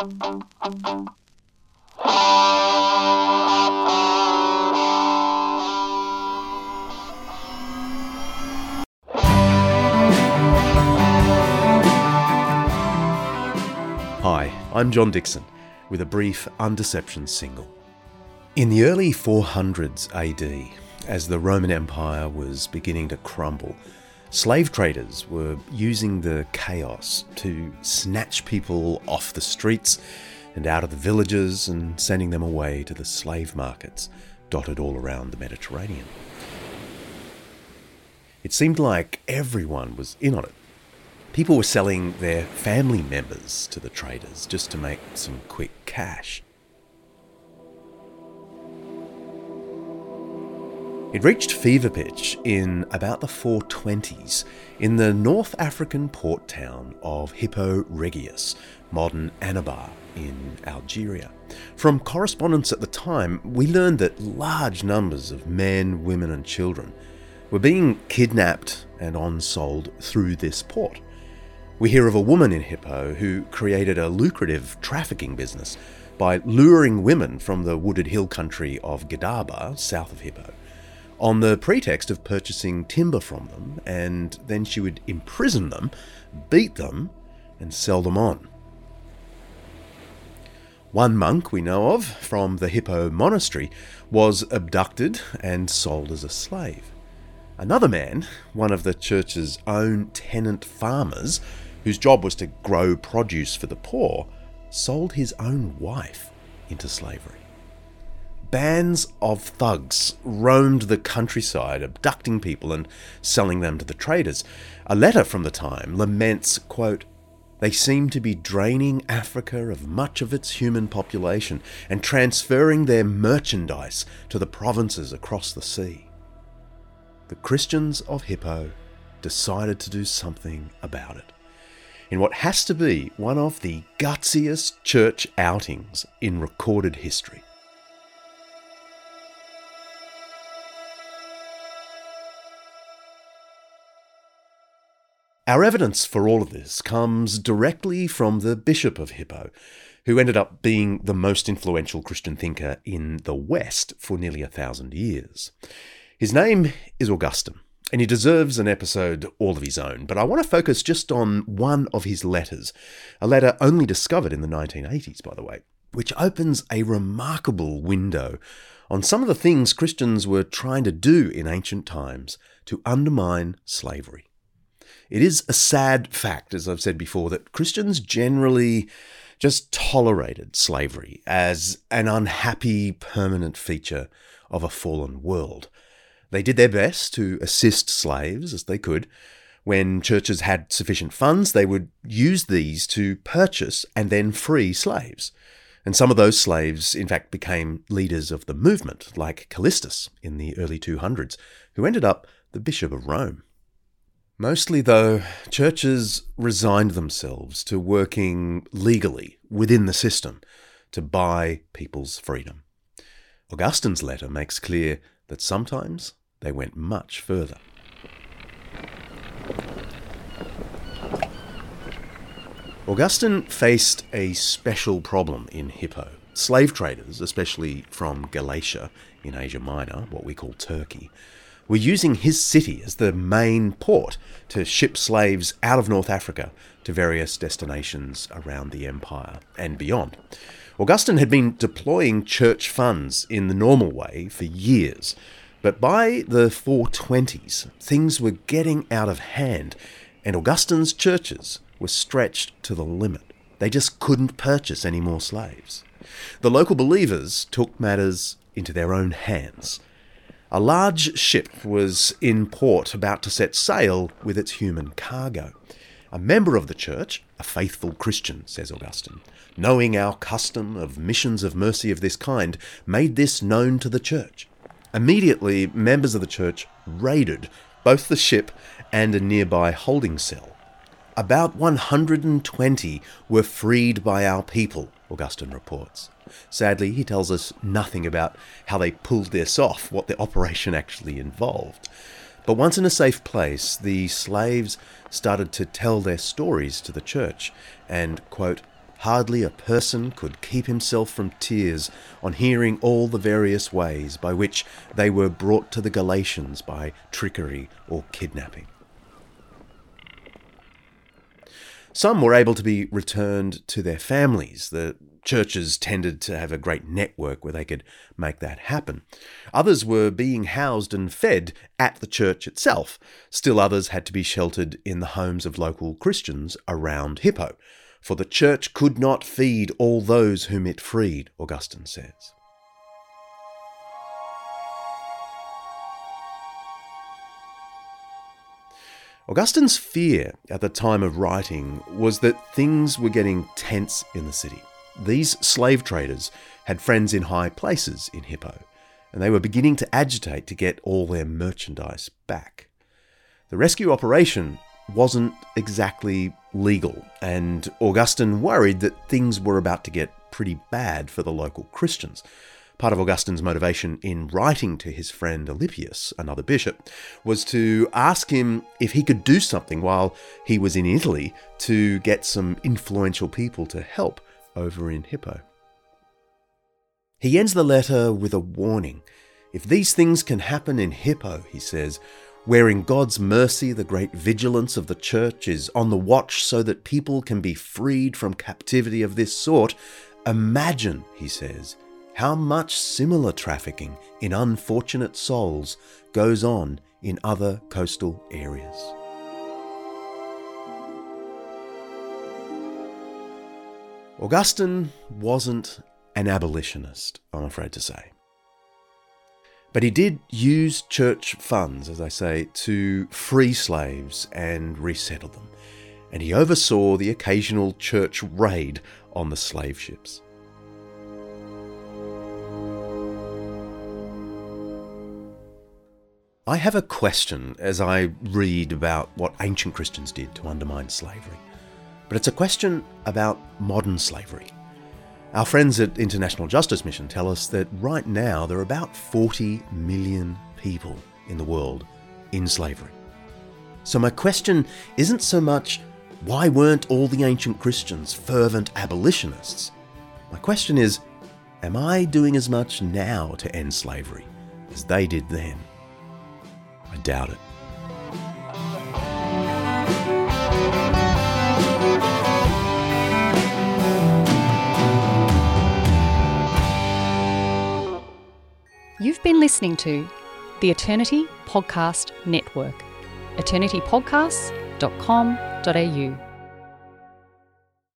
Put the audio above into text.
Hi, I'm John Dickson with a brief Undeception single. In the early 400s AD, as the Roman Empire was beginning to crumble, slave traders were using the chaos to snatch people off the streets and out of the villages and sending them away to the slave markets dotted all around the Mediterranean. It seemed like everyone was in on it. People were selling their family members to the traders just to make some quick cash. It reached fever pitch in about the 420s in the North African port town of Hippo Regius, modern Annaba in Algeria. From correspondence at the time, we learned that large numbers of men, women, and children were being kidnapped and on-sold through this port. We hear of a woman in Hippo who created a lucrative trafficking business by luring women from the wooded hill country of Giddaba, south of Hippo, on the pretext of purchasing timber from them, and then she would imprison them, beat them, and sell them on. One monk we know of from the Hippo monastery was abducted and sold as a slave. Another man, one of the church's own tenant farmers, whose job was to grow produce for the poor, sold his own wife into slavery. Bands of thugs roamed the countryside, abducting people and selling them to the traders. A letter from the time laments, quote, they seem to be draining Africa of much of its human population and transferring their merchandise to the provinces across the sea. The Christians of Hippo decided to do something about it in what has to be one of the gutsiest church outings in recorded history. Our evidence for all of this comes directly from the Bishop of Hippo, who ended up being the most influential Christian thinker in the West for nearly a thousand years. His name is Augustine, and he deserves an episode all of his own. But I want to focus just on one of his letters, a letter only discovered in the 1980s, by the way, which opens a remarkable window on some of the things Christians were trying to do in ancient times to undermine slavery. It is a sad fact, as I've said before, that Christians generally just tolerated slavery as an unhappy permanent feature of a fallen world. They did their best to assist slaves as they could. When churches had sufficient funds, they would use these to purchase and then free slaves. And some of those slaves, in fact, became leaders of the movement, like Callistus in the early 200s, who ended up the Bishop of Rome. Mostly, though, churches resigned themselves to working legally within the system to buy people's freedom. Augustine's letter makes clear that sometimes they went much further. Augustine faced a special problem in Hippo. Slave traders, especially from Galatia in Asia Minor, what we call Turkey, were using his city as the main port to ship slaves out of North Africa to various destinations around the empire and beyond. Augustine had been deploying church funds in the normal way for years, but by the 420s, things were getting out of hand, and Augustine's churches were stretched to the limit. They just couldn't purchase any more slaves. The local believers took matters into their own hands. A large ship was in port about to set sail with its human cargo. A member of the church, a faithful Christian, says Augustine, knowing our custom of missions of mercy of this kind, made this known to the church. Immediately, members of the church raided both the ship and a nearby holding cell. About 120 were freed by our people, Augustine reports. Sadly, he tells us nothing about how they pulled this off, what the operation actually involved. But once in a safe place, the slaves started to tell their stories to the church and, quote, hardly a person could keep himself from tears on hearing all the various ways by which they were brought to the Galatians by trickery or kidnapping. Some were able to be returned to their families. The churches tended to have a great network where they could make that happen. Others were being housed and fed at the church itself. Still others had to be sheltered in the homes of local Christians around Hippo, for the church could not feed all those whom it freed, Augustine says. Augustine's fear at the time of writing was that things were getting tense in the city. These slave traders had friends in high places in Hippo, and they were beginning to agitate to get all their merchandise back. The rescue operation wasn't exactly legal, and Augustine worried that things were about to get pretty bad for the local Christians. Part of Augustine's motivation in writing to his friend Alypius, another bishop, was to ask him if he could do something while he was in Italy to get some influential people to help over in Hippo. He ends the letter with a warning. If these things can happen in Hippo, he says, where in God's mercy the great vigilance of the church is on the watch so that people can be freed from captivity of this sort, imagine, he says, how much similar trafficking in unfortunate souls goes on in other coastal areas. Augustine wasn't an abolitionist, I'm afraid to say. But he did use church funds, as I say, to free slaves and resettle them. And he oversaw the occasional church raid on the slave ships. I have a question as I read about what ancient Christians did to undermine slavery but it's a question about modern slavery. Our friends at International Justice Mission tell us that right now there are about 40 million people in the world in slavery. So, my question isn't so much why weren't all the ancient Christians fervent abolitionists? My question is am I doing as much now to end slavery as they did then? I doubt it. You've been listening to the Eternity Podcast Network, eternitypodcasts.com.au.